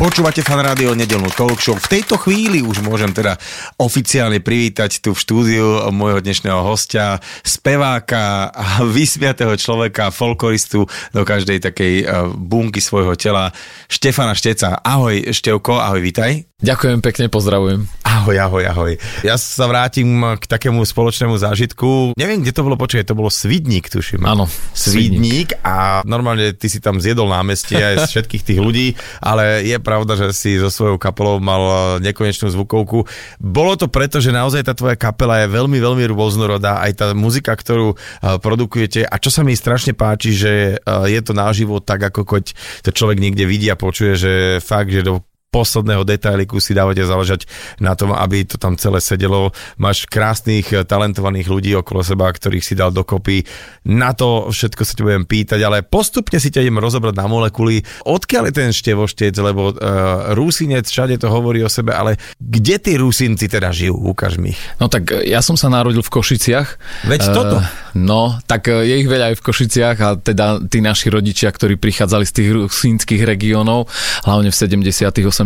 Počúvate fan rádio nedelnú talk show. V tejto chvíli už môžem teda oficiálne privítať tu v štúdiu môjho dnešného hostia, speváka a vysmiatého človeka, folkloristu do každej takej eh, bunky svojho tela, Štefana Šteca. Ahoj Števko, ahoj, vitaj. Ďakujem pekne, pozdravujem. Ahoj, ahoj, ahoj. Ja sa vrátim k takému spoločnému zážitku. Neviem, kde to bolo, počkaj, to bolo Svidník, tuším. Áno, Svidník a normálne ty si tam zjedol námestie aj z všetkých tých ľudí, ale je pravda, že si so svojou kapelou mal nekonečnú zvukovku. Bolo to preto, že naozaj tá tvoja kapela je veľmi, veľmi rôznorodá, aj tá muzika, ktorú eh, produkujete a čo sa mi strašne páči, že eh, je to naživo tak, ako keď to človek niekde vidí a počuje, že fakt, že do posledného detailiku si dávate záležať na tom, aby to tam celé sedelo. Máš krásnych, eh, talentovaných ľudí okolo seba, ktorých si dal dokopy. Na to všetko sa ti budem pýtať, ale postupne si ťa idem rozobrať na molekuly. Odkiaľ je ten števoštec, lebo uh, Rusinec všade to hovorí o sebe, ale kde tí Rusinci teda žijú? Ukáž mi. No tak e, ja som sa narodil v Košiciach. Veď Eh, toto. No, tak je ich veľa aj v Košiciach a teda tí naši rodičia, ktorí prichádzali z tých rusínskych regiónov, hlavne v 70 80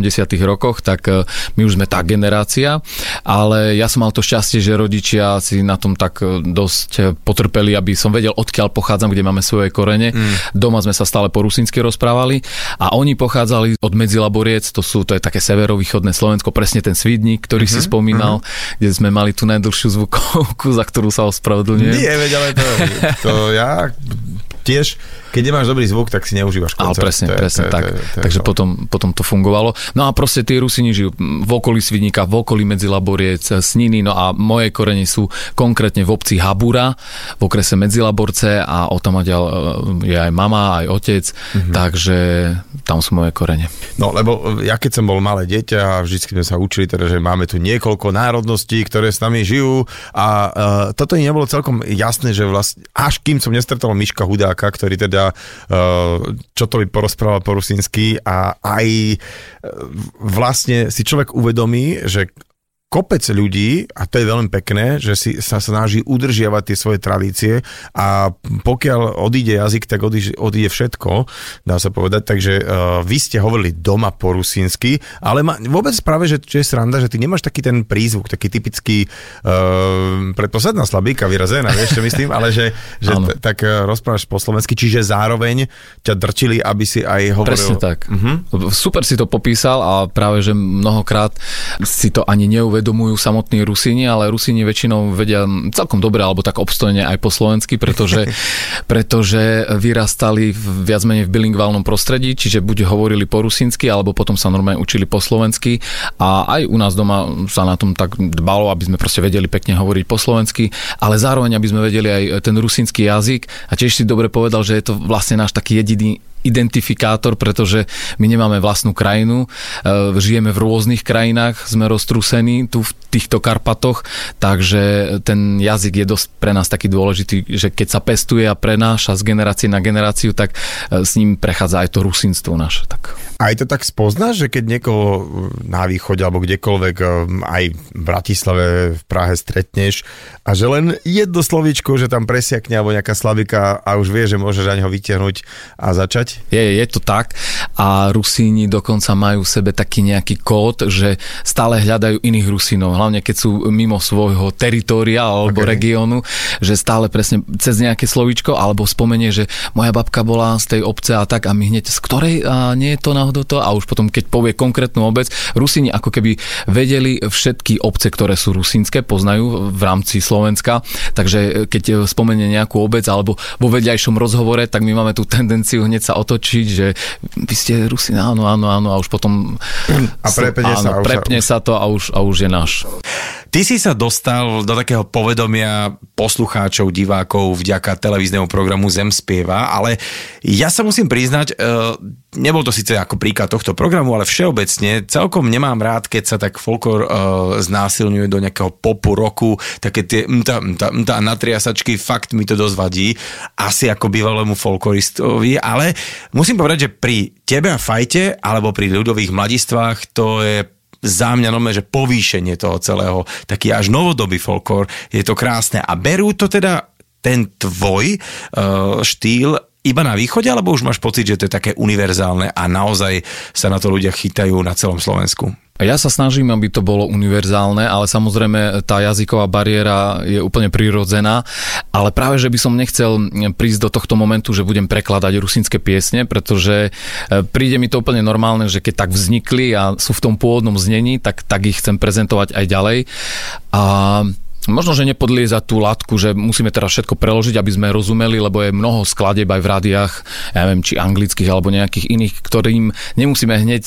rokoch, tak e, my už sme tá generácia, ale ja som mal to šťastie, že rodičia si na tom tak e, dosť e, potrpeli, aby som vedel, odkiaľ pochádzam, kde máme svoje korene. Mm. Doma sme sa stále po rusínsky rozprávali a oni pochádzali od Medzilaboriec, to sú, to je také severovýchodné Slovensko, presne ten Svidník, ktorý mm-hmm, si spomínal, mm-hmm. kde sme mali tú najdlhšiu zvukovku, za ktorú sa ospravedlňujem. Nie, veď, ale to, to ja tiež, keď nemáš dobrý zvuk, tak si neužívaš Ale koncert. presne, je- presne je- tak. Takže to. potom, potom to fungovalo. No a proste tí Rusini žijú v okolí Svidníka, v okolí Medzilaboriec, Sniny, no a moje korene sú konkrétne v obci Habura, v okrese Medzilaborce a o tam odtiaľ, e, je aj mama, aj otec, Mhm. takže tam sú moje korene. No, lebo ja keď som bol malé dieťa a vždy sme sa učili teda, že máme tu niekoľko národností, ktoré s nami žijú a uh, toto mi nebolo celkom jasné, že vlastne, až kým som nestretol Miška Hudáka, ktorý teda uh, čo to by porozprával po rusínsky a aj uh, vlastne si človek uvedomí, že kopec ľudí, a to je veľmi pekné, že si sa snaží udržiavať tie svoje tradície a pokiaľ odíde jazyk, tak odíde, odíde všetko, dá sa povedať. Takže uh, vy ste hovorili doma po rusínsky, ale ma, vôbec práve, že čo je sranda, že ty nemáš taký ten prízvuk, taký typický uh, predposledná slabíka vyrazená, vieš čo myslím, ale že, že t- tak uh, rozprávaš po slovensky, čiže zároveň ťa drčili, aby si aj hovoril... Presne tak. Uh-huh. Super si to popísal a práve, že mnohokrát si to ani neuvedomujú samotní Rusíni, ale Rusíni väčšinou vedia celkom dobre alebo tak obstojne aj po slovensky, pretože, pretože vyrastali v, viac menej v bilingválnom prostredí, čiže buď hovorili po rusínsky, alebo potom sa normálne učili po slovensky. A aj u nás doma sa na tom tak dbalo, aby sme proste vedeli pekne hovoriť po slovensky, ale zároveň, aby sme vedeli aj ten rusínsky jazyk. A tiež si dobre povedal, že je to vlastne náš taký jediný identifikátor, pretože my nemáme vlastnú krajinu, e, žijeme v rôznych krajinách, sme roztrúsení tu v týchto Karpatoch, takže ten jazyk je dosť pre nás taký dôležitý, že keď sa pestuje a prenáša z generácie na generáciu, tak e, s ním prechádza aj to rusínstvo naše. Tak. Aj to tak spoznáš, že keď niekoho na východe alebo kdekoľvek um, aj v Bratislave, v Prahe stretneš a že len jedno slovíčko, že tam presiakne alebo nejaká slavika a už vie, že môžeš ani ho vytiahnuť a začať? Je, je to tak a Rusíni dokonca majú v sebe taký nejaký kód, že stále hľadajú iných Rusínov, hlavne keď sú mimo svojho teritória alebo Ok. okay. regiónu, že stále presne cez nejaké slovíčko alebo spomenie, že moja babka bola z tej obce a tak a my hneď z ktorej a nie je to náhodou to a už potom keď povie konkrétnu obec, Rusíni ako keby vedeli všetky obce, ktoré sú rusínske, poznajú v rámci Slovenska, takže keď spomenie nejakú obec alebo vo vedľajšom rozhovore, tak my máme tú tendenciu hneď sa otočiť, že vy ste Rusín, áno, áno, áno a už potom A prepne sa, áno, sa- prepne sa to a už, a už je náš. Ty si sa dostal do takého povedomia poslucháčov, divákov vďaka televíznemu programu Zem spieva, ale ja sa musím priznať, e, nebol to síce ako príklad tohto programu, ale všeobecne celkom nemám rád, keď sa tak folklor uh, znásilňuje do nejakého popu roku, také tie mta, mta, mta natriasačky, fakt mi to dosť vadí, asi ako bývalému folkloristovi, ale musím povedať, že pri tebe a fajte, alebo pri ľudových mladistvách, to je za mňa nome, že povýšenie toho celého, taký až novodobý folklór, je to krásne. A berú to teda ten tvoj uh, štýl iba na východe, alebo už máš pocit, že to je také univerzálne a naozaj sa na to ľudia chytajú na celom Slovensku? Ja sa snažím, aby to bolo univerzálne, ale samozrejme tá jazyková bariéra je úplne prirodzená, ale práve, že by som nechcel prísť do tohto momentu, že budem prekladať rusínske piesne, pretože e, príde mi to úplne normálne, že keď tak vznikli a sú v tom pôvodnom znení, tak, tak ich chcem prezentovať aj ďalej. A Možno, že nepodlieza tú latku, že musíme teraz všetko preložiť, aby sme rozumeli, lebo je mnoho skladeb aj v rádiách, ja neviem, či anglických alebo nejakých iných, ktorým nemusíme hneď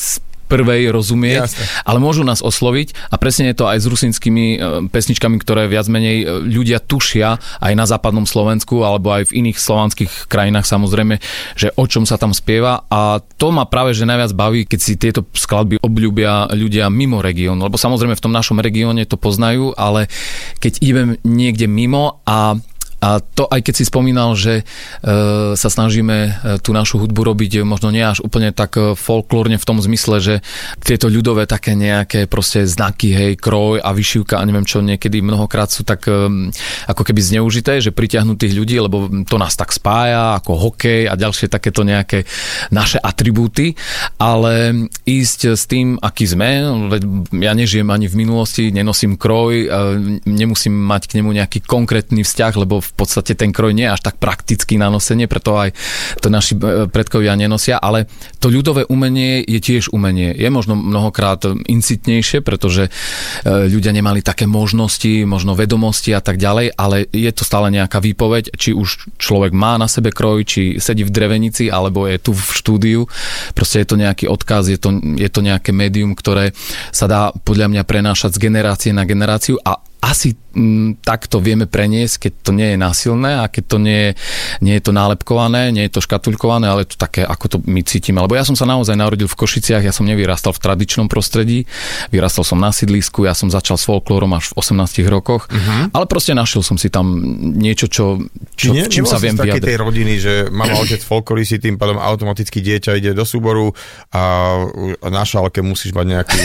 prvej rozumieť, Jasne. ale môžu nás osloviť a presne je to aj s rusinskými e, pesničkami, ktoré viac menej e, ľudia tušia aj na západnom Slovensku alebo aj v iných slovanských krajinách samozrejme, že o čom sa tam spieva a to ma práve že najviac baví, keď si tieto skladby obľúbia ľudia mimo regiónu, lebo samozrejme v tom našom regióne to poznajú, ale keď idem niekde mimo a a to aj keď si spomínal, že e, sa snažíme e, tú našu hudbu robiť možno nie až úplne tak e, folklórne v tom zmysle, že tieto ľudové také nejaké proste znaky, hej, kroj a vyšívka a neviem čo niekedy mnohokrát sú tak ako keby zneužité, že pritiahnu tých ľudí, lebo to nás tak spája, ako hokej a ďalšie takéto nejaké naše atribúty, ale ísť s tým, aký sme, ja nežijem ani v minulosti, nenosím kroj, nemusím mať k nemu nejaký konkrétny vzťah, lebo v podstate ten kroj nie je až tak praktický na nosenie, preto aj to naši e, predkovia nenosia, ale to ľudové umenie je tiež umenie. Je možno mnohokrát incitnejšie, pretože e, ľudia nemali také možnosti, možno vedomosti a tak ďalej, ale je to stále nejaká výpoveď, či už človek má na sebe kroj, či sedí v drevenici, alebo je tu v štúdiu. Proste je to nejaký odkaz, je to, je to nejaké médium, ktoré sa dá podľa mňa prenášať z generácie na generáciu a asi m, mm, takto vieme preniesť, keď to nie je násilné a keď to nie je, nie je to nálepkované, nie je to škatulkované, ale to také, ako to my cítime. Lebo ja som sa naozaj narodil v Košiciach, ja som nevyrastal v tradičnom prostredí, vyrastal som na sídlisku, ja som začal s folklórom až v 18 rokoch, uh-huh. ale proste našiel som si tam niečo, čo, čo nie, čím sa viem vyjadriť. tej rodiny, že mama, otec folkloristi, tým pádom automaticky dieťa ide do súboru a na šálke musíš mať nejaký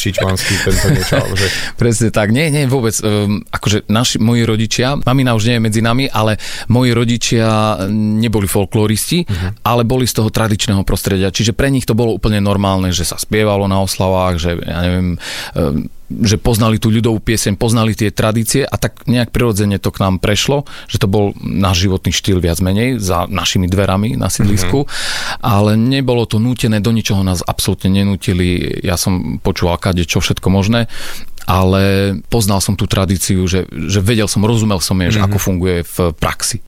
čičmanský tento niečo. Že... Presne tak. Nie, nie, vôbec, um, akože naši, moji rodičia, mamina už nie je medzi nami, ale moji rodičia neboli folkloristi, uh-huh. ale boli z toho tradičného prostredia. Čiže pre nich to bolo úplne normálne, že sa spievalo na oslavách, že ja neviem, um, že poznali tú ľudovú pieseň, poznali tie tradície a tak nejak prirodzene to k nám prešlo, že to bol náš životný štýl viac menej za našimi dverami na sídlisku, mm-hmm. ale nebolo to nútené, do ničoho nás absolútne nenútili. Ja som počúval kade čo všetko možné ale poznal som tú tradíciu, že, že vedel som, rozumel som jej, mm-hmm. že mhm. ako funguje v praxi.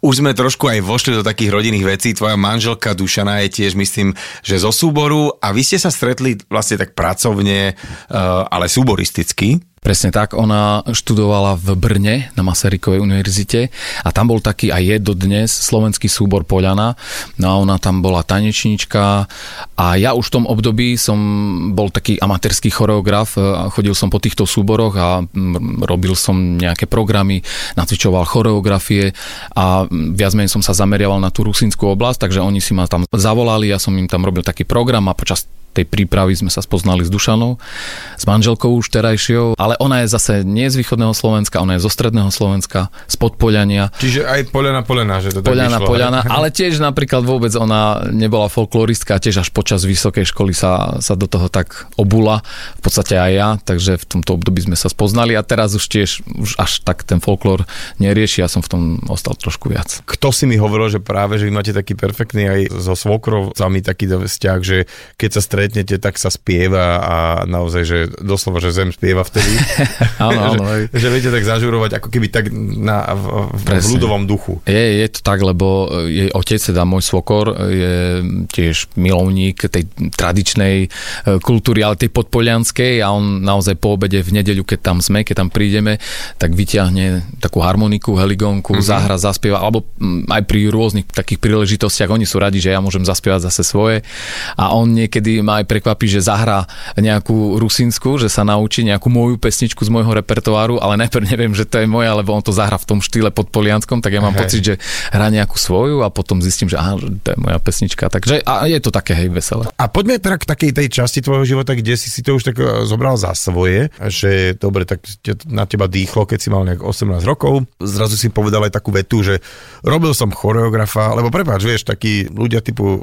Už sme trošku aj vošli do takých rodinných vecí. Tvoja manželka Dušana je tiež, myslím, že zo súboru a vy ste sa stretli vlastne tak pracovne, eh, ale súboristicky. Presne tak, ona študovala v Brne na Masarykovej univerzite a tam bol taký aj je dodnes slovenský súbor Poľana. No a ona tam bola tanečníčka a ja už v tom období som bol taký amatérský choreograf, chodil som po týchto súboroch a robil som nejaké programy, nacvičoval choreografie a viac menej som sa zameriaval na tú rusínskú oblasť, takže oni si ma tam zavolali, ja som im tam robil taký program a počas tej prípravy sme sa spoznali s Dušanou, s manželkou už terajšou, ale ona je zase nie z východného Slovenska, ona je zo stredného Slovenska, z Podpoliania. Čiže aj Poliana Poliana, že to Poliana vyšlo, Poliana, ale tiež napríklad vôbec ona nebola folkloristka, tiež až počas vysokej školy sa, sa do toho tak obula, v podstate aj ja, takže v tomto období sme sa spoznali a teraz už tiež už až tak ten folklór nerieši, ja som v tom ostal trošku viac. Kto si mi hovoril, že práve, že vy máte taký perfektný aj so svokrovcami taký vzťah, že keď sa stretnete, tak sa spieva a naozaj, že doslova, že zem spieva vtedy. áno, áno. že, že viete tak zažurovať, ako keby tak na, v, v, v ľudovom duchu. Je, je to tak, lebo jej otec, teda môj svokor, je tiež milovník tej tradičnej e, kultúry, ale tej podpolianskej a on naozaj po obede v nedeľu, keď tam sme, keď tam prídeme, tak vyťahne takú harmoniku, heligónku, mm-hmm. zahra, zaspieva, alebo aj pri rôznych takých príležitostiach, oni sú radi, že ja môžem zaspievať zase svoje a on niekedy ma aj prekvapí, že zahrá nejakú rusínsku, že sa naučí nejakú moju pesničku z môjho repertoáru, ale najprv neviem, že to je moja, lebo on to zahra v tom štýle pod Polianskom, tak ja mám hej. pocit, že hrá nejakú svoju a potom zistím, že, aha, to je moja pesnička. Takže a je to také hej veselé. A poďme teda k takej tej časti tvojho života, kde si si to už tak e, zobral za svoje, že dobre, tak na teba dýchlo, keď si mal nejak 18 rokov. Zrazu si povedal aj takú vetu, že robil som choreografa, lebo prepáč, vieš, takí ľudia typu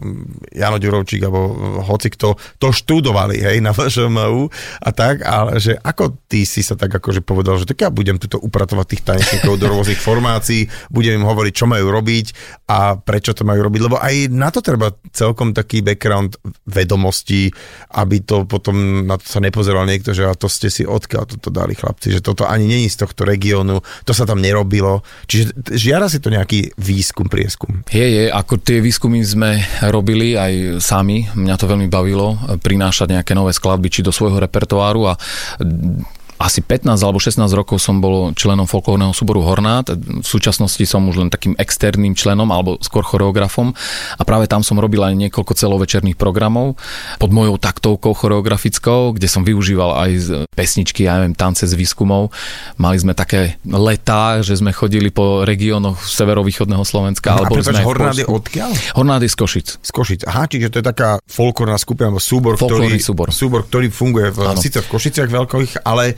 Jano Ďurovčík alebo hoci kto to študovali, hej, na VŠMU a tak, ale že ako ty si sa tak akože povedal, že tak ja budem tuto upratovať tých tanečníkov do rôznych formácií, budem im hovoriť, čo majú robiť a prečo to majú robiť, lebo aj na to treba celkom taký background vedomostí, aby to potom na to sa nepozeral niekto, že a to ste si odkiaľ toto dali chlapci, že toto ani není z tohto regiónu, to sa tam nerobilo. Čiže žiara si to nejaký výskum, prieskum. Je, je, ako tie výskumy sme robili aj sami, mňa to veľmi bavilo prinášať nejaké nové skladby či do svojho repertoáru a asi 15 alebo 16 rokov som bol členom folklórneho súboru Hornát. V súčasnosti som už len takým externým členom alebo skôr choreografom a práve tam som robil aj niekoľko celovečerných programov pod mojou taktovkou choreografickou, kde som využíval aj pesničky, ja neviem, tance z výskumov. Mali sme také letá, že sme chodili po regiónoch severovýchodného Slovenska. No, alebo a sme Hornád je odkiaľ? Hornád je z Košic. Z Košic. Aha, čiže to je taká folklórna skupina, alebo súbor, ktorý, súbor. súbor, ktorý funguje v, síce v Košiciach veľkých, ale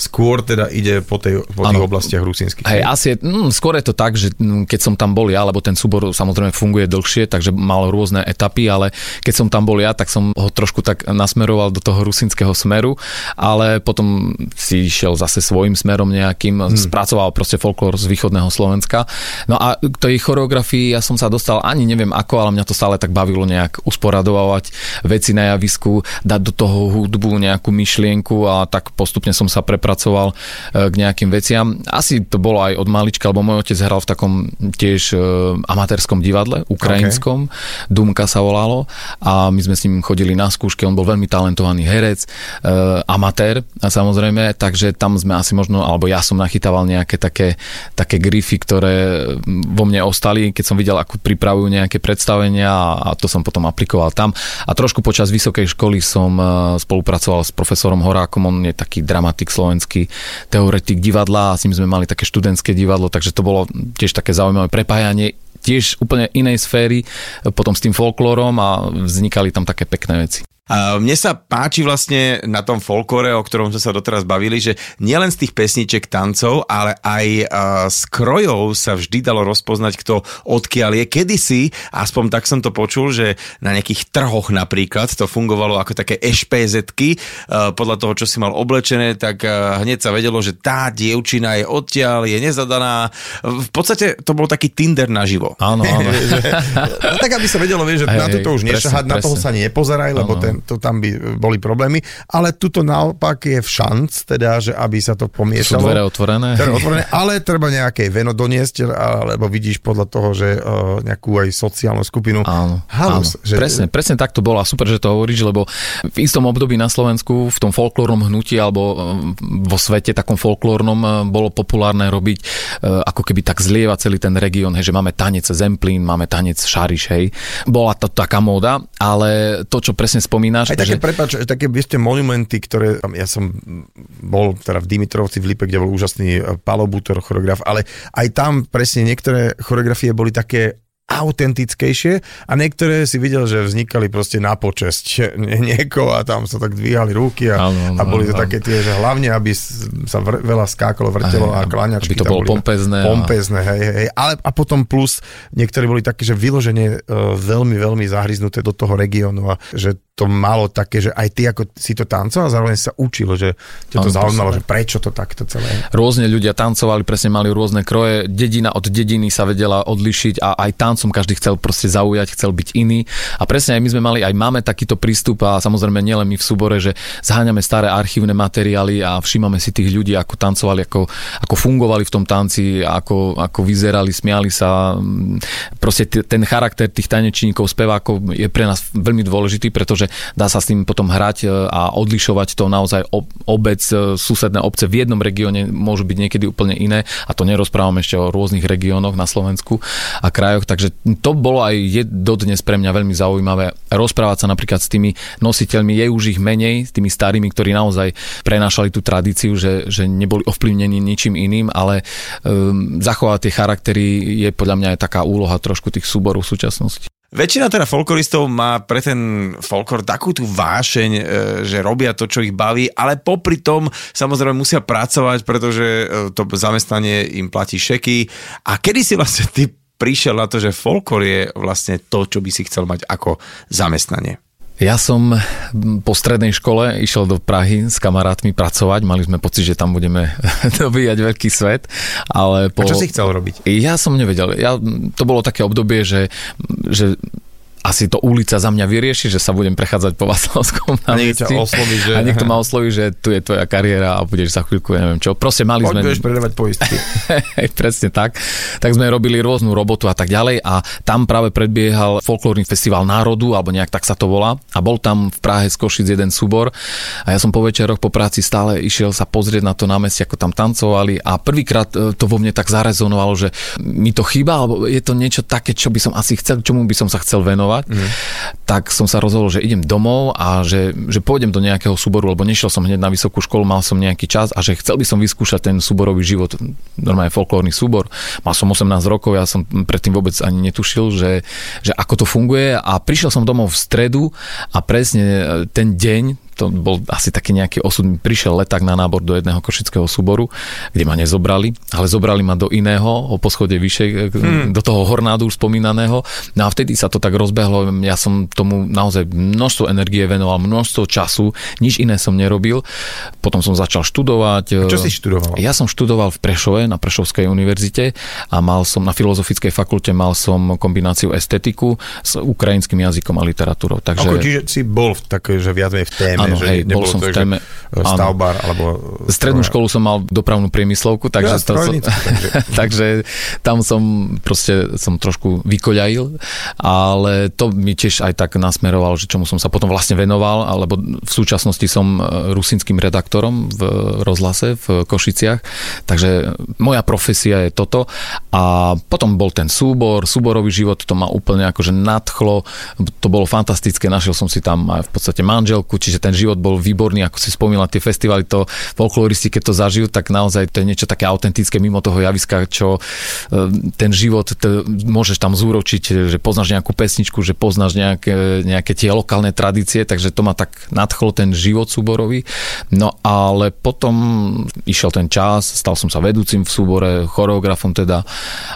skôr teda ide po, tej, po tých ano. oblastiach rusínskych. Hej, asi je, mm, skôr je to tak, že mm, keď som tam bol ja, lebo ten súbor samozrejme funguje dlhšie, takže mal rôzne etapy, ale keď som tam bol ja, tak som ho trošku tak nasmeroval do toho rusínskeho smeru, ale potom si išiel zase svojim smerom nejakým, hmm. spracoval proste folklór z východného Slovenska. No a k tej choreografii ja som sa dostal ani neviem ako, ale mňa to stále tak bavilo nejak usporadovať veci na javisku, dať do toho hudbu nejakú myšlienku a tak postupne som sa prepravil pracoval e, k nejakým veciam. Asi to bolo aj od malička, lebo môj otec hral v takom tiež e, amatérskom divadle, ukrajinskom, okay. Dumka sa volalo a my sme s ním chodili na skúšky, on bol veľmi talentovaný herec, e, amatér samozrejme, takže tam sme asi možno, alebo ja som nachytával nejaké také, také grify, ktoré vo mne ostali, keď som videl, ako pripravujú nejaké predstavenia a, a to som potom aplikoval tam. A trošku počas vysokej školy som spolupracoval s profesorom Horákom, on je taký dramatik slovenský slovenský teoretik divadla a s ním sme mali také študentské divadlo, takže to bolo tiež také zaujímavé prepájanie tiež úplne inej sféry, potom s tým folklórom a vznikali tam také pekné veci. Mne sa páči vlastne na tom folklore, o ktorom sme sa doteraz bavili, že nielen z tých pesniček, tancov, ale aj z krojov sa vždy dalo rozpoznať, kto odkiaľ je. Kedysi, aspoň tak som to počul, že na nejakých trhoch napríklad to fungovalo ako také ešpézetky, podľa toho, čo si mal oblečené, tak hneď sa vedelo, že tá dievčina je odtiaľ, je nezadaná. V podstate to bol taký Tinder naživo. Áno, áno. no, tak aby sa vedelo, vieš, že hej, na toto už nešahať, na toho sa nepozeraj, lebo ten to tam by boli problémy, ale tuto naopak je v šanc, teda, že aby sa to pomiešalo. Sú dvere otvorené. Dvere otvorené, ale treba nejaké veno doniesť, alebo vidíš podľa toho, že uh, nejakú aj sociálnu skupinu. Áno, Halus, áno. Že... Presne, presne tak to bolo a super, že to hovoríš, lebo v istom období na Slovensku, v tom folklórnom hnutí alebo uh, vo svete takom folklórnom uh, bolo populárne robiť uh, ako keby tak zlieva celý ten región, že máme tanec Zemplín, máme tanec Šariš, hej. Bola to taká móda, ale to, čo presne spomínam, spomínaš. Aj také, prepáč, také, viete, monumenty, ktoré, ja som bol teda v Dimitrovci v Lipe, kde bol úžasný eh, Palo Butor, choreograf, ale aj tam presne niektoré choreografie boli také autentickejšie a niektoré si videl, že vznikali proste na počesť niekoho a tam sa tak dvíhali ruky a, ano, a boli to ano. také tie, že hlavne, aby sa vr- veľa skákalo, vrtelo aj, a kláňačky. Aby to bolo pompezné. Pompezné, a... hej, hej. Ale, a potom plus niektorí boli také, že vyloženie uh, veľmi, veľmi zahryznuté do toho regiónu a že to malo také, že aj ty ako si to tancoval, zároveň sa učilo, že ťa to zaujímalo, že prečo to takto celé. Rôzne ľudia tancovali, presne mali rôzne kroje, dedina od dediny sa vedela odlišiť a aj tancom každý chcel proste zaujať, chcel byť iný. A presne aj my sme mali, aj máme takýto prístup a samozrejme nielen my v súbore, že zháňame staré archívne materiály a všímame si tých ľudí, ako tancovali, ako, ako fungovali v tom tanci, ako, ako vyzerali, smiali sa. Proste t- ten charakter tých tanečníkov, spevákov je pre nás veľmi dôležitý, pretože dá sa s tým potom hrať e, a odlišovať to naozaj ob- obec, e, susedné obce v jednom regióne môžu byť niekedy úplne iné a to nerozprávam ešte o rôznych regiónoch na Slovensku a krajoch, takže to bolo aj je dodnes pre mňa veľmi zaujímavé rozprávať sa napríklad s tými nositeľmi, je už ich menej, s tými starými, ktorí naozaj prenášali tú tradíciu, že, že neboli ovplyvnení ničím iným, ale um, zachovať tie charaktery je podľa mňa aj taká úloha trošku tých súborov súčasnosti. Väčšina teda folkloristov má pre ten folklor takú tú vášeň, e, že robia to, čo ich baví, ale popri tom samozrejme musia pracovať, pretože e, to zamestnanie im platí šeky. A kedy si vlastne ty prišiel na to, že folklor je vlastne to, čo by si chcel mať ako zamestnanie? Ja som po strednej škole išiel do Prahy s kamarátmi pracovať, mali sme pocit, že tam budeme dobíjať veľký svet, ale po... A čo si chcel robiť? Ja som nevedel. Ja, to bolo také obdobie, že, že asi to ulica za mňa vyrieši, že sa budem prechádzať po Vaslavskom A niekto ťa osloví, že... A niekto ma osloví, že tu je tvoja kariéra a budeš za chvíľku, neviem čo. Proste mali Poď sme... budeš predávať poistky. Presne tak. Tak sme robili rôznu robotu a tak ďalej a tam práve predbiehal folklórny festival národu, alebo nejak tak sa to volá. A bol tam v Prahe z Košic jeden súbor a ja som po večeroch po práci stále išiel sa pozrieť na to námestie, ako tam tancovali a prvýkrát e, to vo mne tak zarezonovalo, že mi to chýba, alebo je to niečo také, čo by som asi chcel, čomu by som sa chcel venovať. Mm. Tak som sa rozhodol, že idem domov a že, že pôjdem do nejakého súboru, lebo nešiel som hneď na vysokú školu, mal som nejaký čas a že chcel by som vyskúšať ten súborový život, normálne folklórny súbor. Mal som 18 rokov, ja som predtým vôbec ani netušil, že, že ako to funguje a prišiel som domov v stredu a presne ten deň, to bol asi taký nejaký osud. Prišiel leták na nábor do jedného košického súboru, kde ma nezobrali, ale zobrali ma do iného, o poschode vyššie, hmm. do toho hornádu už spomínaného. No a vtedy sa to tak rozbehlo, ja som tomu naozaj množstvo energie venoval, množstvo času, nič iné som nerobil. Potom som začal študovať. A čo si študoval? Ja som študoval v Prešove, na Prešovskej univerzite a mal som na Filozofickej fakulte mal som kombináciu estetiku s ukrajinským jazykom a literatúrou. Takže... Ako, čiže si bol v takej, že viac v téme, Áno, že hej, bol som to, v téme. že stavbar, alebo... Strednú školu som mal dopravnú priemyslovku, takže, Ja, to som, takže. takže tam som proste som trošku vykoľajil, ale to mi tiež aj tak nasmeroval, že čomu som sa potom vlastne venoval, alebo v súčasnosti som e, rusínskym redaktorom v rozhlase v Košiciach, takže moja profesia je toto a potom bol ten súbor, súborový život, to ma úplne akože nadchlo, to bolo fantastické, našiel som si tam aj v podstate manželku, čiže ten život bol výborný, ako si spomínala, tie festivaly, to folkloristi, keď to zažijú, tak naozaj to je niečo také autentické mimo toho javiska, čo e, ten život, to, môžeš tam zúročiť, že poznáš nejakú pesničku, že poznáš nejaké, nejaké tie lokálne tradície, takže to ma tak nadchlo ten život súborový. No ale potom išiel ten čas, stal som sa vedúcim v súbore, choreografom teda,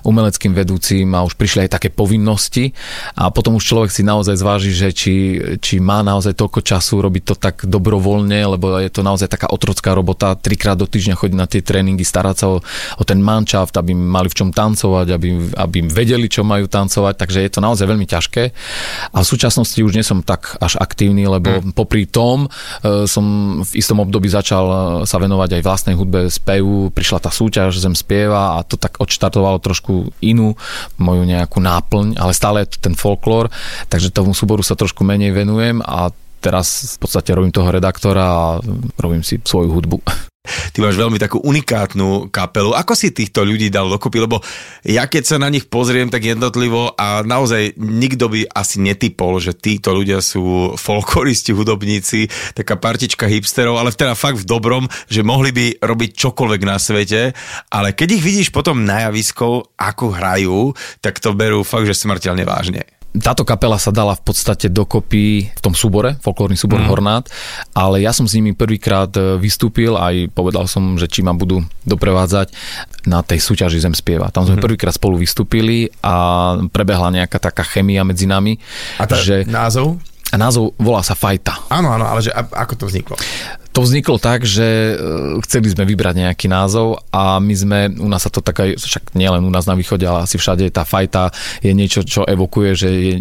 umeleckým vedúcim a už prišli aj také povinnosti a potom už človek si naozaj zváži, že či, či má naozaj toľko času robiť to tak dobrovoľne, lebo je to naozaj taká otrocká robota, trikrát do týždňa chodiť na tie tréningy, starať sa o, o ten manšaft, aby mali v čom tancovať, aby, aby vedeli, čo majú tancovať, takže je to naozaj veľmi ťažké. A v súčasnosti už nie som tak až aktívny, lebo hmm. popri tom e, som v istom období začal e, sa venovať aj vlastnej hudbe, spevu, prišla tá súťaž Zem spieva a to tak odštartovalo trošku inú moju nejakú náplň, ale stále je to ten folklór, takže tomu súboru sa trošku menej venujem a teraz v podstate robím toho redaktora a robím si svoju hudbu. Ty máš veľmi takú unikátnu kapelu. Ako si týchto ľudí dal dokopy? Lebo ja keď sa na nich pozriem tak jednotlivo a naozaj nikto by asi netypol, že títo ľudia sú folkloristi, hudobníci, taká partička hipsterov, ale teda fakt v dobrom, že mohli by robiť čokoľvek na svete, ale keď ich vidíš potom na javiskou, ako hrajú, tak to berú fakt, že smrteľne vážne táto kapela sa dala v podstate dokopy v tom súbore, folklórny súbor mm. Hornát, ale ja som s nimi prvýkrát e, vystúpil, aj povedal som, že či ma budú doprevádzať na tej súťaži Zem spieva. Tam sme mm. prvýkrát spolu vystúpili a prebehla nejaká taká chemia medzi nami. A tá že... názov? A názov volá sa Fajta. Áno, áno, ale že ako to vzniklo? To vzniklo tak, že e, chceli sme vybrať nejaký názov a my sme, u nás sa to taká, však nielen u nás na východe, ale asi všade tá fajta je niečo, čo evokuje, že je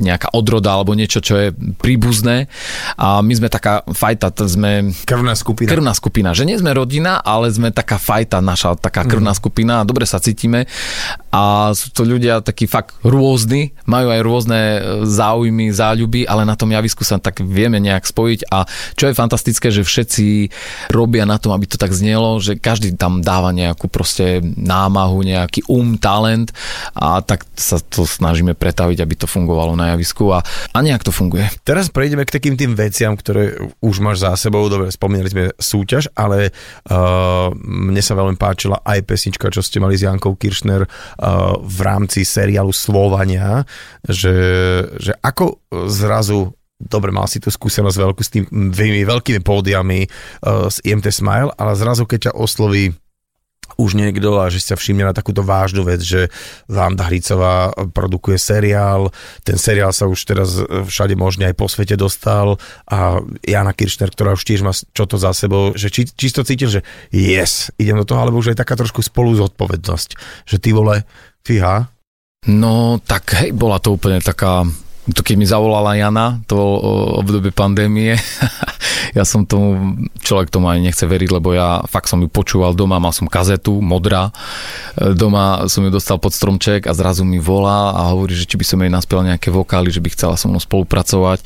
nejaká odroda alebo niečo, čo je príbuzné. A my sme taká fajta, sme... Krvná skupina. Krvná skupina, že nie sme rodina, ale sme taká fajta, naša taká krvná mm. skupina, dobre sa cítime. A sú to ľudia takí fakt rôzni, majú aj rôzne e, záujmy, záľuby, ale na tom javisku sa tak vieme nejak spojiť. A čo je fantastické, že všetci robia na tom, aby to tak znelo, že každý tam dáva nejakú proste námahu, nejaký um, talent a tak sa to snažíme pretaviť, aby to fungovalo na javisku a, a nejak to funguje. Teraz prejdeme k takým tým veciam, ktoré už máš za sebou, dobre, spomínali sme súťaž, ale uh, mne sa veľmi páčila aj pesnička, čo ste mali s Jankou Kiršner v rámci seriálu Slovania, že, že ako zrazu dobre, mal si tú skúsenosť veľkú s tými veľkými pódiami uh, z IMT Smile, ale zrazu keď ťa osloví už niekto a že sa všimne na takúto vážnu vec, že Vanda Hricová produkuje seriál, ten seriál sa už teraz všade možne aj po svete dostal a Jana Kiršner, ktorá už tiež má čo to za sebou, že či, čisto cítil, že yes, idem do toho, alebo už aj taká trošku spolu zodpovednosť, že ty vole, fíha. No tak hej, bola to úplne taká to keď mi zavolala Jana, to obdobie pandémie, ja som tomu, človek tomu ani nechce veriť, lebo ja fakt som ju počúval doma, mal som kazetu, modrá, e, doma som ju dostal pod stromček a zrazu mi volá a hovorí, že či by som jej naspel nejaké vokály, že by chcela so mnou spolupracovať.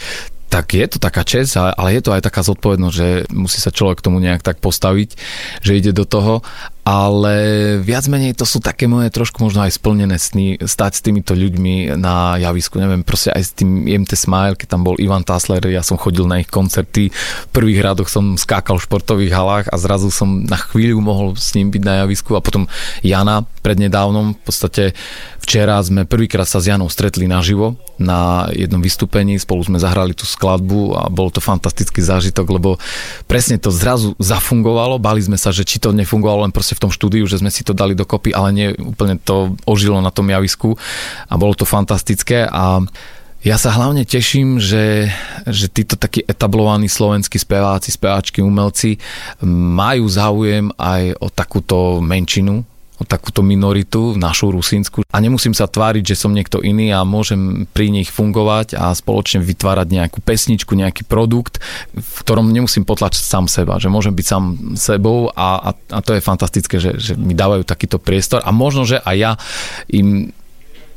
Tak je to taká čest, ale je to aj taká zodpovednosť, že musí sa človek k tomu nejak tak postaviť, že ide do toho ale viac menej to sú také moje trošku možno aj splnené sny, stať s týmito ľuďmi na javisku, neviem, proste aj s tým IMT Smile, keď tam bol Ivan Tasler, ja som chodil na ich koncerty, v prvých radoch som skákal v športových halách a zrazu som na chvíľu mohol s ním byť na javisku a potom Jana prednedávnom, v podstate včera sme prvýkrát sa s Janou stretli naživo na jednom vystúpení, spolu sme zahrali tú skladbu a bol to fantastický zážitok, lebo presne to zrazu zafungovalo, bali sme sa, že či to nefungovalo len proste proste v tom štúdiu, že sme si to dali dokopy, ale nie úplne to ožilo na tom javisku. A bolo to fantastické. A ja sa hlavne teším, že, že títo takí etablovaní slovenskí speváci, speváčky, umelci majú záujem aj o takúto menšinu, takúto minoritu, našu rusínsku. A nemusím sa tváriť, že som niekto iný a môžem pri nich fungovať a spoločne vytvárať nejakú pesničku, nejaký produkt, v ktorom nemusím potlačiť sám seba, že môžem byť sám sebou a, a, a to je fantastické, že, že mi dávajú takýto priestor a možno, že aj ja im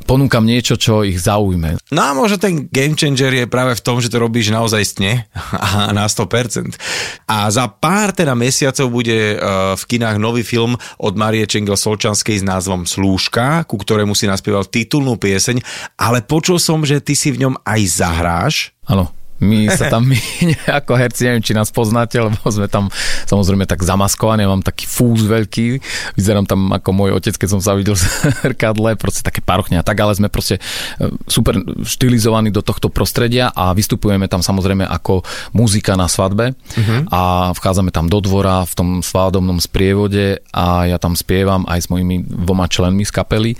ponúkam niečo, čo ich zaujme. No a možno ten game changer je práve v tom, že to robíš naozaj stne a na 100%. A za pár teda mesiacov bude uh, v kinách nový film od Marie Čengel Solčanskej s názvom Slúžka, ku ktorému si naspieval titulnú pieseň, ale počul som, že ty si v ňom aj zahráš. Áno. My sa tam, my ako herci, neviem, či nás poznáte, lebo sme tam samozrejme tak zamaskovaní, ja mám taký fúz veľký, vyzerám tam ako môj otec, keď som sa videl z zrkadle, proste také parochne a tak, ale sme proste e, super štilizovaní do tohto prostredia a vystupujeme tam samozrejme ako muzika na svadbe uh-huh. a vchádzame tam do dvora v tom svadobnom sprievode a ja tam spievam aj s mojimi dvoma členmi z kapely, e,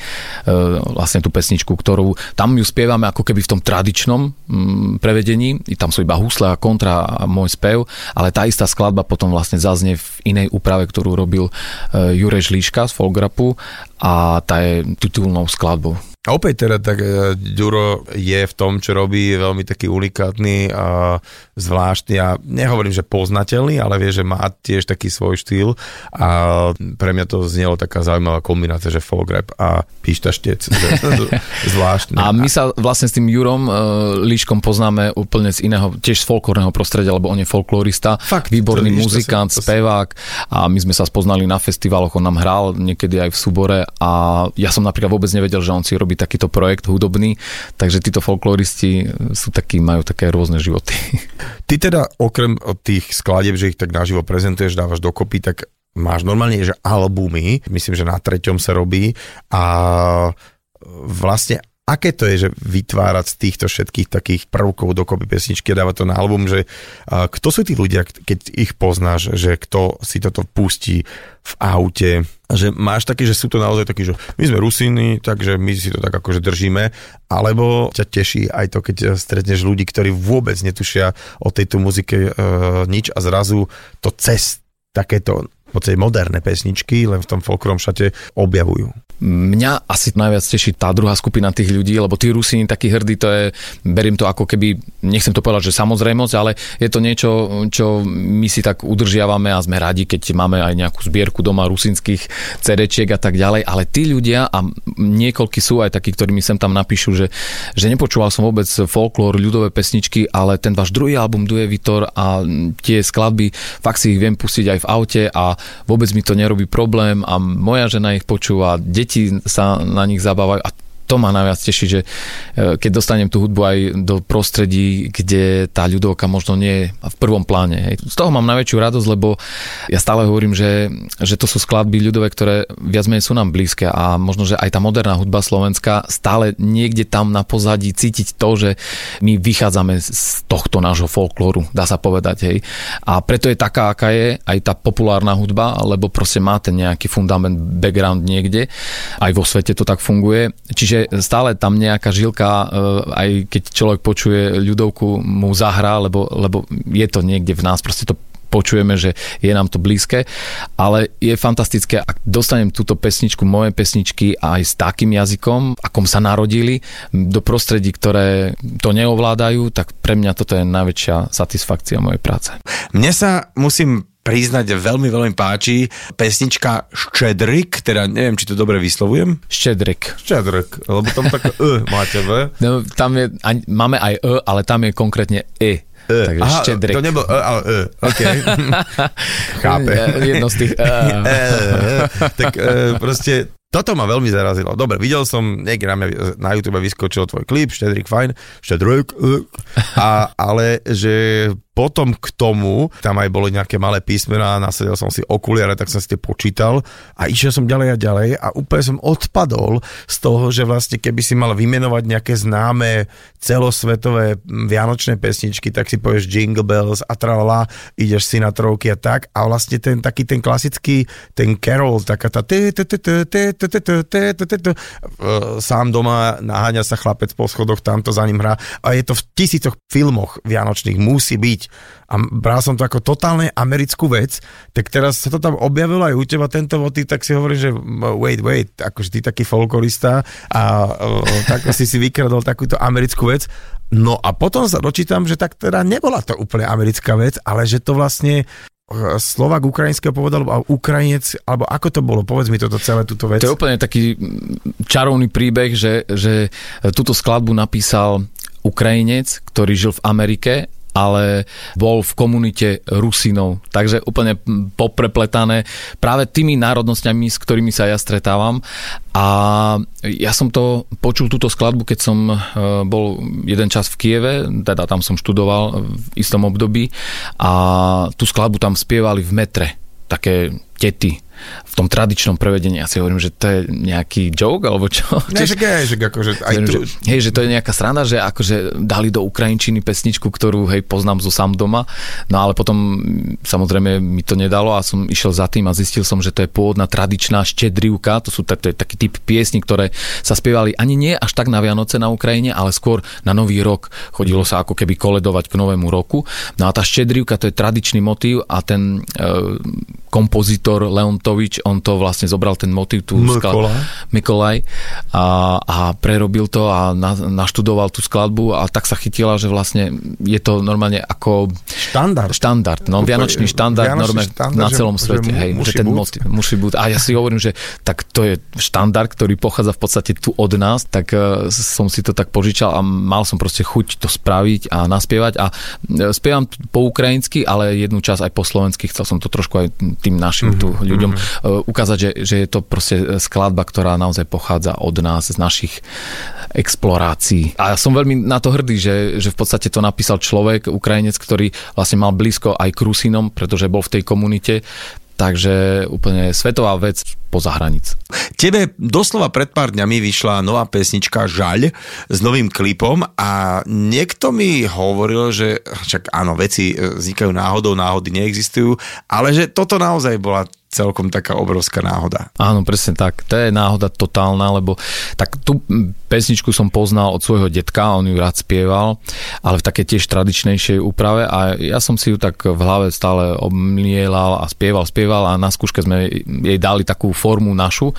vlastne tú pesničku, ktorú tam ju spievame ako keby v tom tradičnom mm, prevedení, tam sú iba husle a kontra a môj spev, ale tá istá skladba potom vlastne zaznie v inej úprave, ktorú robil e, Jureš Líška z Folgrapu a tá je titulnou skladbou. A opäť teda tak e, Ďuro je v tom, čo robí, veľmi taký unikátny a zvláštny. A nehovorím, že poznateľný, ale vie, že má tiež taký svoj štýl. A pre mňa to znelo taká zaujímavá kombinácia, že folk rap a pištaštec, zvláštne. A my sa vlastne s tým Jurom uh, Líškom poznáme úplne z iného, tiež z folklórneho prostredia, lebo on je folklorista, Fakt, výborný to, muzikant, to si, to spevák. A my sme sa spoznali na festivaloch, on nám hral niekedy aj v súbore a ja som napríklad vôbec nevedel, že on si robí robiť takýto projekt hudobný, takže títo folkloristi sú takí, majú také rôzne životy. Ty teda okrem tých skladieb, že ich tak naživo prezentuješ, dávaš dokopy, tak máš normálne, že albumy, myslím, že na treťom sa robí. A vlastne aké to je, že vytvárať z týchto všetkých takých prvkov dokopy pesničky a dávať to na album, že kto sú tí ľudia, keď ich poznáš, že kto si toto pustí v aute, že máš taký, že sú to naozaj takí, že my sme Rusíny, takže my si to tak akože držíme, alebo ťa teší aj to, keď stretneš ľudí, ktorí vôbec netušia o tejto muzike e, nič a zrazu to cez takéto v podstate moderné pesničky, len v tom folkrom šate objavujú. Mňa asi najviac teší tá druhá skupina tých ľudí, lebo tí Rusíni takí hrdí, to je, beriem to ako keby, nechcem to povedať, že samozrejmosť, ale je to niečo, čo my si tak udržiavame a sme radi, keď máme aj nejakú zbierku doma rusínskych CD a tak ďalej, ale tí ľudia a niekoľky sú aj takí, ktorí mi sem tam napíšu, že, že nepočúval som vôbec folklór, ľudové pesničky, ale ten váš druhý album Duje Vitor a tie skladby, fakt si ich viem pustiť aj v aute a vôbec mi to nerobí problém a moja žena ich počúva, deti sa na nich zabávajú a to ma najviac teší, že e, keď dostanem tú hudbu aj do prostredí, kde tá ľudovka možno nie je v prvom pláne. Hej. Z toho mám najväčšiu radosť, lebo ja stále hovorím, že, že to sú skladby ľudové, ktoré viac menej sú nám blízke a možno, že aj tá moderná hudba slovenská stále niekde tam na pozadí cítiť to, že my vychádzame z tohto nášho folklóru, dá sa povedať. Hej. A preto je taká, aká je aj tá populárna hudba, lebo proste má ten nejaký fundament, background niekde. Aj vo svete to tak funguje. Čiže Čiže stále tam nejaká žilka, e, aj keď človek počuje ľudovku, mu zahrá, lebo, lebo je to niekde v nás, proste to počujeme, že je nám to blízke, ale je fantastické, ak dostanem túto pesničku, moje pesničky aj s takým jazykom, akom sa narodili, do prostredí, ktoré to neovládajú, tak pre mňa toto je najväčšia satisfakcia mojej práce. Mne sa musím priznať, veľmi, veľmi páči pesnička Štedrik, teda neviem, či to dobre vyslovujem. Štedrik. Štedrik, lebo tam také E máte V. No, tam je, máme aj E, ale tam je konkrétne E. E. Takže Aha, štedrik. to nebol E, ale E, ok. Chápe. Jedno z tých E. e, e. tak e, proste toto ma veľmi zarazilo. Dobre, videl som, niekde na, na YouTube vyskočil tvoj klip, Štedrik, fajn, Štedrik, a, ale že potom k tomu, tam aj boli nejaké malé písmená, nasadil som si okuliare, tak som si tie počítal a išiel som ďalej a ďalej a úplne som odpadol z toho, že vlastne keby si mal vymenovať nejaké známe celosvetové vianočné pesničky, tak si povieš Jingle Bells a tralala, ideš si na trovky a tak a vlastne ten taký ten klasický, ten Carol, taká tá sám doma naháňa sa chlapec po schodoch, tamto za ním hrá a je to v tisícoch filmoch vianočných, musí byť a bral som to ako totálne americkú vec, tak teraz sa to tam objavilo aj u teba tento motív, tak si hovorím, že wait, wait, akože ty taký folklorista a tak si si vykradol takúto americkú vec. No a potom sa dočítam, že tak teda nebola to úplne americká vec, ale že to vlastne Slovak ukrajinského pôvodu, alebo Ukrajinec, alebo ako to bolo? Povedz mi toto celé, túto vec. To je úplne taký čarovný príbeh, že, že túto skladbu napísal Ukrajinec, ktorý žil v Amerike ale bol v komunite Rusinov. Takže úplne poprepletané práve tými národnosťami, s ktorými sa ja stretávam. A ja som to počul túto skladbu, keď som e, bol jeden čas v Kieve, teda tam som študoval v istom období a tú skladbu tam spievali v metre také tety v tom tradičnom prevedení. Ja si hovorím, že to je nejaký joke, alebo čo? Ne, že, je, že akože aj tu... Že, hej, že to je nejaká strana, že akože dali do ukrajinčiny pesničku, ktorú hej, poznám zo sám doma, no ale potom samozrejme mi to nedalo a som išiel za tým a zistil som, že to je pôvodná tradičná štedrivka, to sú to je taký typ piesní, ktoré sa spievali ani nie až tak na Vianoce na Ukrajine, ale skôr na Nový rok. Chodilo sa ako keby koledovať k Novému roku. No a tá štedrivka to je tradičný motív a ten e, kompozitor Leontovič, on to vlastne zobral ten motiv tu Mikolaj. Mikolaj a, a prerobil to a na, naštudoval tú skladbu a tak sa chytila, že vlastne je to normálne ako štandard. Štandard, no vianočný štandard, vianočný normálne štandard, na celom že, svete, že hej, že ten motiv, musí byť. A ja si hovorím, že tak to je štandard, ktorý pochádza v podstate tu od nás, tak uh, som si to tak požičal a mal som proste chuť to spraviť a naspievať a uh, spievam po ukrajinsky, ale jednu časť aj po slovensky, chcel som to trošku aj tým našim mm-hmm. tu ľuďom mm-hmm. ukázať, že, že je to proste skladba, ktorá naozaj pochádza od nás, z našich explorácií. A ja som veľmi na to hrdý, že, že v podstate to napísal človek, Ukrajinec, ktorý vlastne mal blízko aj k Rusinom, pretože bol v tej komunite, Takže úplne svetová vec, spoza hraníc. Tebe doslova pred pár dňami vyšla nová pesnička Žaľ s novým klipom a niekto mi hovoril, že však áno, veci e, vznikajú náhodou, náhody neexistujú, ale že toto naozaj bola celkom taká obrovská náhoda. Áno, presne tak. To je náhoda totálna, lebo tak tú pesničku som poznal od svojho detka, on ju rád spieval, ale v také tiež tradičnejšej úprave a ja som si ju tak v hlave stále omlielal a spieval, spieval a na skúške sme jej dali takú formu našu.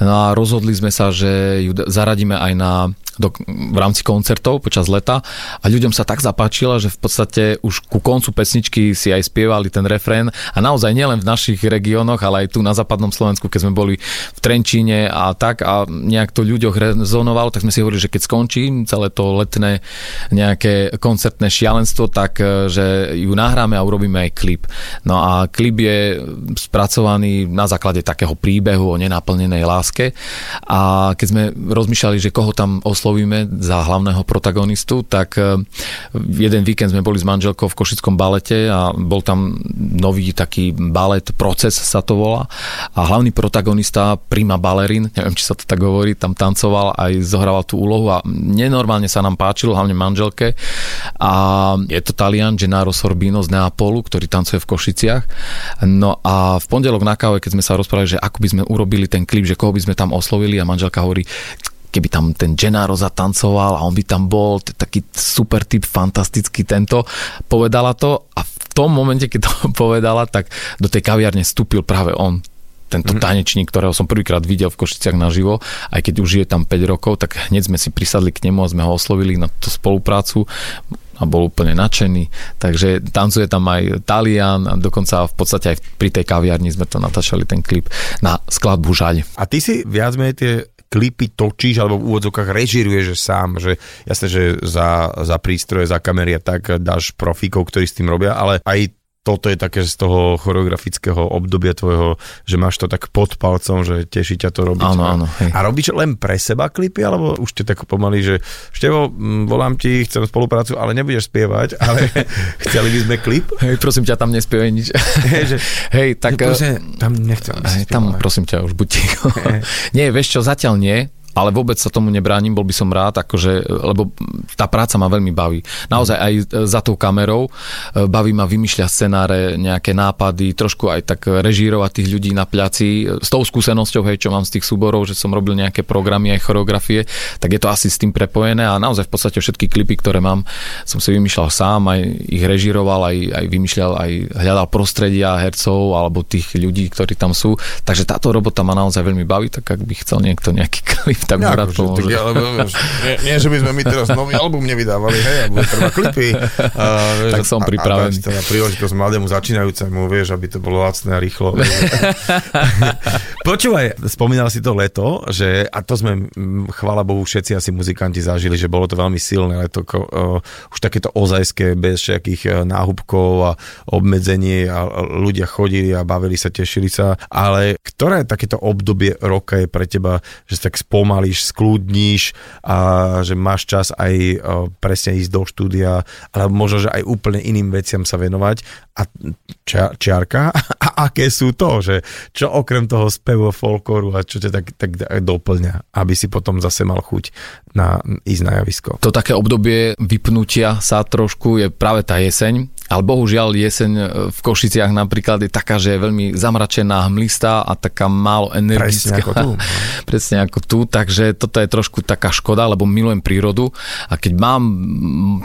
No a rozhodli sme sa, že ju zaradíme aj na do, v rámci koncertov počas leta a ľuďom sa tak zapáčila, že v podstate už ku koncu pesničky si aj spievali ten refrén a naozaj nielen v našich regiónoch, ale aj tu na západnom Slovensku, keď sme boli v Trenčíne a tak a nejak to ľuďoch rezonovalo, tak sme si hovorili, že keď skončí celé to letné nejaké koncertné šialenstvo, tak e, že ju nahráme a urobíme aj klip. No a klip je spracovaný na základe takého príbehu o nenaplnenej láske a keď sme rozmýšľali, že koho tam osloviť oslovíme za hlavného protagonistu, tak e, jeden víkend sme boli s manželkou v Košickom balete a bol tam nový taký balet, proces sa to volá a hlavný protagonista, prima balerín, neviem, či sa to tak hovorí, tam tancoval aj zohrával tú úlohu a nenormálne sa nám páčilo, hlavne manželke a je to Talian Gennaro Sorbino z Neapolu, ktorý tancuje v Košiciach. No a v pondelok na káve, keď sme sa rozprávali, že ako by sme urobili ten klip, že koho by sme tam oslovili a manželka hovorí, keby tam ten Gennaro zatancoval a on by tam bol, taký super typ, fantastický tento, povedala to a v tom momente, keď to povedala, tak do tej kaviarne vstúpil práve on tento mm-hmm. tanečník, ktorého som prvýkrát videl v Košiciach naživo, aj keď už je tam 5 rokov, tak hneď sme si prisadli k nemu a sme ho oslovili na tú spoluprácu a bol úplne nadšený. Takže tancuje tam aj Talian a dokonca v podstate aj pri tej kaviarni sme to natáčali ten klip na skladbu Žaľ. A ty si viac menej tie klipy točíš alebo v úvodzokách režiruješ sám, že jasné, že za, za prístroje, za kamery a tak dáš profíkov, ktorí s tým robia, ale aj toto je také z toho choreografického obdobia tvojho, že máš to tak pod palcom, že teší ťa to robiť. Áno, áno. Hej. A robíš len pre seba klipy, alebo už te tak pomaly, že Števo, volám ti, chcem spoluprácu, ale nebudeš spievať, ale chceli by sme klip? Hej, prosím ťa, tam nespievaj nič. Hej, že, hej tak... Že prosím, tam nechcem. Hej, tam prosím ťa, už buď Nie, vieš čo, zatiaľ nie, ale vôbec sa tomu nebránim, bol by som rád, akože, lebo tá práca ma veľmi baví. Naozaj aj za tou kamerou e, baví ma vymýšľať scenáre, nejaké nápady, trošku aj tak režírovať tých ľudí na pľaci. S tou skúsenosťou, hej, čo mám z tých súborov, že som robil nejaké programy aj choreografie, tak je to asi s tým prepojené a naozaj v podstate všetky klipy, ktoré mám, som si vymýšľal sám, aj ich režíroval, aj, aj vymýšľal, aj hľadal prostredia hercov alebo tých ľudí, ktorí tam sú. Takže táto robota ma naozaj veľmi baví, tak ak by chcel niekto nejaký klip tak mu rád pomôže. Tak, ale, nie, nie, že by sme my teraz nový album nevydávali, hej, alebo treba klipy. A, vieš, tak som pripravený. A, a teda príležitosť mladému začínajúcemu, vieš, aby to bolo lacné a rýchlo. Počúvaj, spomínal si to leto, že, a to sme, chvála Bohu, všetci asi muzikanti zažili, že bolo to veľmi silné leto, ko, uh, už takéto ozajské, bez všetkých e, náhubkov a obmedzení a ľudia chodili a bavili sa, tešili sa, ale ktoré takéto obdobie roka je pre teba, že tak spom spomalíš, skľudníš a že máš čas aj e, presne ísť do štúdia, ale možno, že aj úplne iným veciam sa venovať. A čia, čiarka, a aké sú to, že čo okrem toho spevu folklóru a čo ťa tak, tak doplňa, aby si potom zase mal chuť na, ísť na javisko. To také obdobie vypnutia sa trošku je práve tá jeseň, ale bohužiaľ jeseň e, v Košiciach napríklad je taká, že je veľmi zamračená, hmlistá a taká málo energická. Presne ako tu. Presne ako tu, takže toto je trošku taká škoda, lebo milujem prírodu a keď mám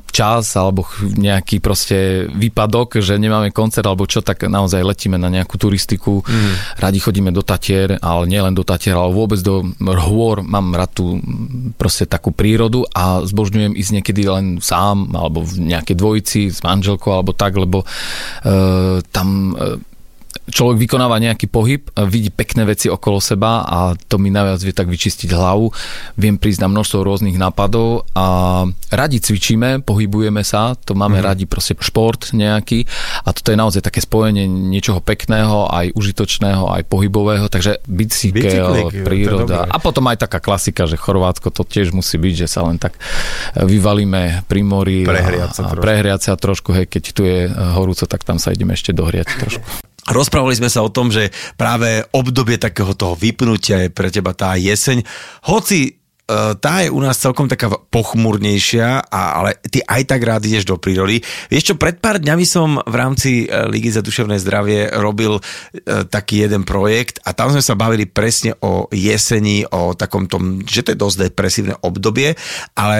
čas alebo nejaký proste výpadok, že nemáme koncert alebo čo, tak naozaj letíme na nejakú turistiku. Mm. Radi chodíme do Tatier, ale nielen do Tatier, ale vôbec do hôr. Mám rád tú proste takú prírodu a zbožňujem ísť niekedy len sám alebo v nejakej dvojici s manželkou alebo tak, lebo uh, tam uh, človek vykonáva nejaký pohyb, vidí pekné veci okolo seba a to mi najviac vie tak vyčistiť hlavu. Viem prísť na množstvo rôznych nápadov a radi cvičíme, pohybujeme sa, to máme mm-hmm. radi proste šport nejaký a toto je naozaj také spojenie niečoho pekného, aj užitočného, aj pohybového, takže bicykel, príroda a potom aj taká klasika, že Chorvátsko to tiež musí byť, že sa len tak vyvalíme pri mori prehriať sa, a, a prehriať sa trošku, hej, keď tu je horúco, tak tam sa ideme ešte dohriať trošku. Rozprávali sme sa o tom, že práve obdobie takého toho vypnutia je pre teba tá jeseň. Hoci tá je u nás celkom taká pochmurnejšia, a, ale ty aj tak rád ideš do prírody. Vieš čo, pred pár dňami som v rámci e, Ligy za duševné zdravie robil e, taký jeden projekt a tam sme sa bavili presne o jeseni, o takom tom, že to je dosť depresívne obdobie, ale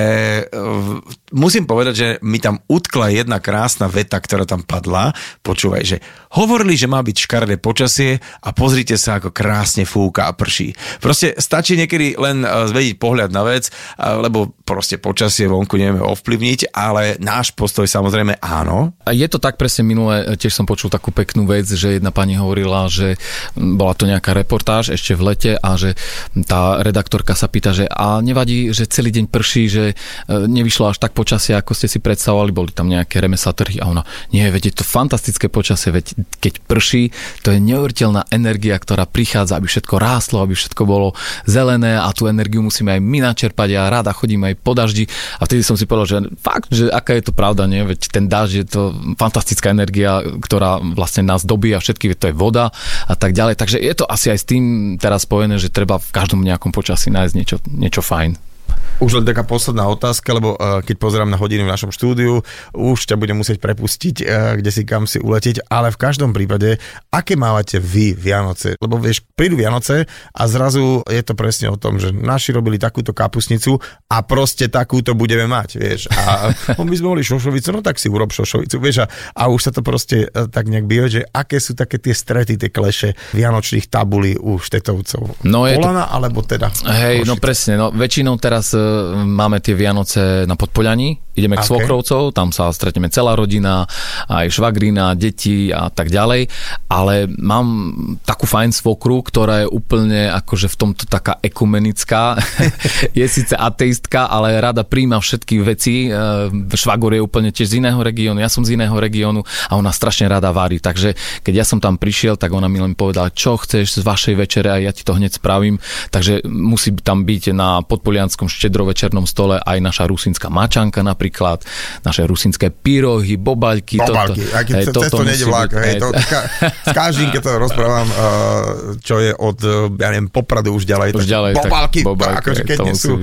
musím povedať, že mi tam utkla jedna krásna veta, ktorá tam padla. Počúvaj, že hovorili, že má byť škaredé počasie a pozrite sa, ako krásne fúka a prší. Proste stačí niekedy len zvedieť pohľad pohľad na vec, lebo proste počasie vonku nevieme ovplyvniť, ale náš postoj samozrejme áno. A je to tak presne minule, tiež som počul takú peknú vec, že jedna pani hovorila, že bola to nejaká reportáž ešte v lete a že tá redaktorka sa pýta, že a nevadí, že celý deň prší, že e, nevyšlo až tak počasie, ako ste si predstavovali, boli tam nejaké remesla trhy a ona, nie, veď je to fantastické počasie, veď keď prší, to je neuveriteľná energia, ktorá prichádza, aby všetko rástlo, aby všetko bolo zelené a tú energiu musíme aj my načerpať, ja ráda chodím aj po daždi a vtedy som si povedal, že fakt, že aká je to pravda, nie? veď ten dažď je to fantastická energia, ktorá vlastne nás dobíja všetky, to je voda a tak ďalej, takže je to asi aj s tým teraz spojené, že treba v každom nejakom počasí nájsť niečo, niečo fajn. Už len taká posledná otázka, lebo uh, keď pozerám na hodiny v našom štúdiu, už ťa budem musieť prepustiť, uh, kde si kam si uletieť, ale v každom prípade, aké mávate vy Vianoce? Lebo vieš, prídu Vianoce a zrazu je to presne o tom, že naši robili takúto kapusnicu a proste takúto budeme mať, vieš. A my sme boli šošovicu, no tak si urob šošovicu, vieš. A, a už sa to proste uh, tak nejak býva, že aké sú také tie strety, tie kleše vianočných tabulí u štetovcov. No je Polana, to... alebo teda? Hej, no presne, no väčšinou teraz máme tie Vianoce na Podpolaní, ideme k okay. svokrovcov, tam sa stretneme celá rodina, aj švagrina, deti a tak ďalej, ale mám takú fajn svokru, ktorá je úplne akože v tomto taká ekumenická, je síce ateistka, ale rada príjma všetky veci, e, švagor je úplne tiež z iného regiónu, ja som z iného regiónu a ona strašne rada varí, takže keď ja som tam prišiel, tak ona mi len povedala, čo chceš z vašej večere? A ja ti to hneď spravím, takže musí tam byť na podpolianskom štedrovečernom stole aj naša rusinská mačanka napríklad, naše rusinské pyrohy, bobaľky. Bobaľky, toto, aj keď hej, cez to nejde vlak. Hej, to, ka, s každým, keď to rozprávam, uh, čo je od, uh, ja neviem, Popradu už ďalej. Už ďalej, bobalky, tak bobalky, akože keď nie sú.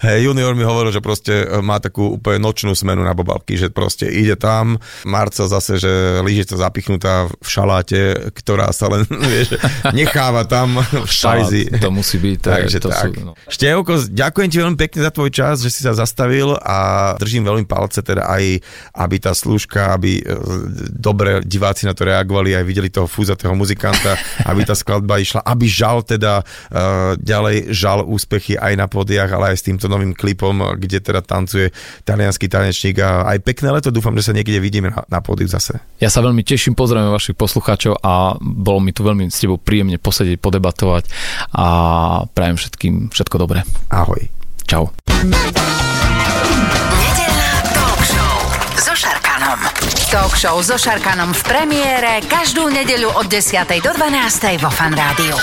Hej, junior mi hovoril, že proste uh, má takú úplne nočnú smenu na bobalky, že proste ide tam, Marca zase, že lyžica zapichnutá v šaláte, ktorá sa len, vieš, necháva tam v šajzi. To musí byť. Takže to tak. Sú, no. Števko, ďakujem ti veľmi pekne za tvoj čas, že si sa zastavil a držím veľmi palce, teda aj, aby tá služka, aby e, dobre diváci na to reagovali, aj videli toho fúzatého muzikanta, aby tá skladba išla, aby žal teda uh, ďalej žal úspechy aj na podiach, ale aj s týmto novým klipom, kde teda tancuje talianský tanečník a aj pekné leto, dúfam, že sa niekde vidíme na, na pódiu zase. Ja sa veľmi teším, pozdravujem vašich poslucháčov a bolo mi tu veľmi s tebou príjemne posedieť, podebatovať a prajem všetkým všetko dobré. Ahoj. Čau. Talk show so Šarkanom v premiére každú nedeľu od 10. do 12. vo Fan Rádiu.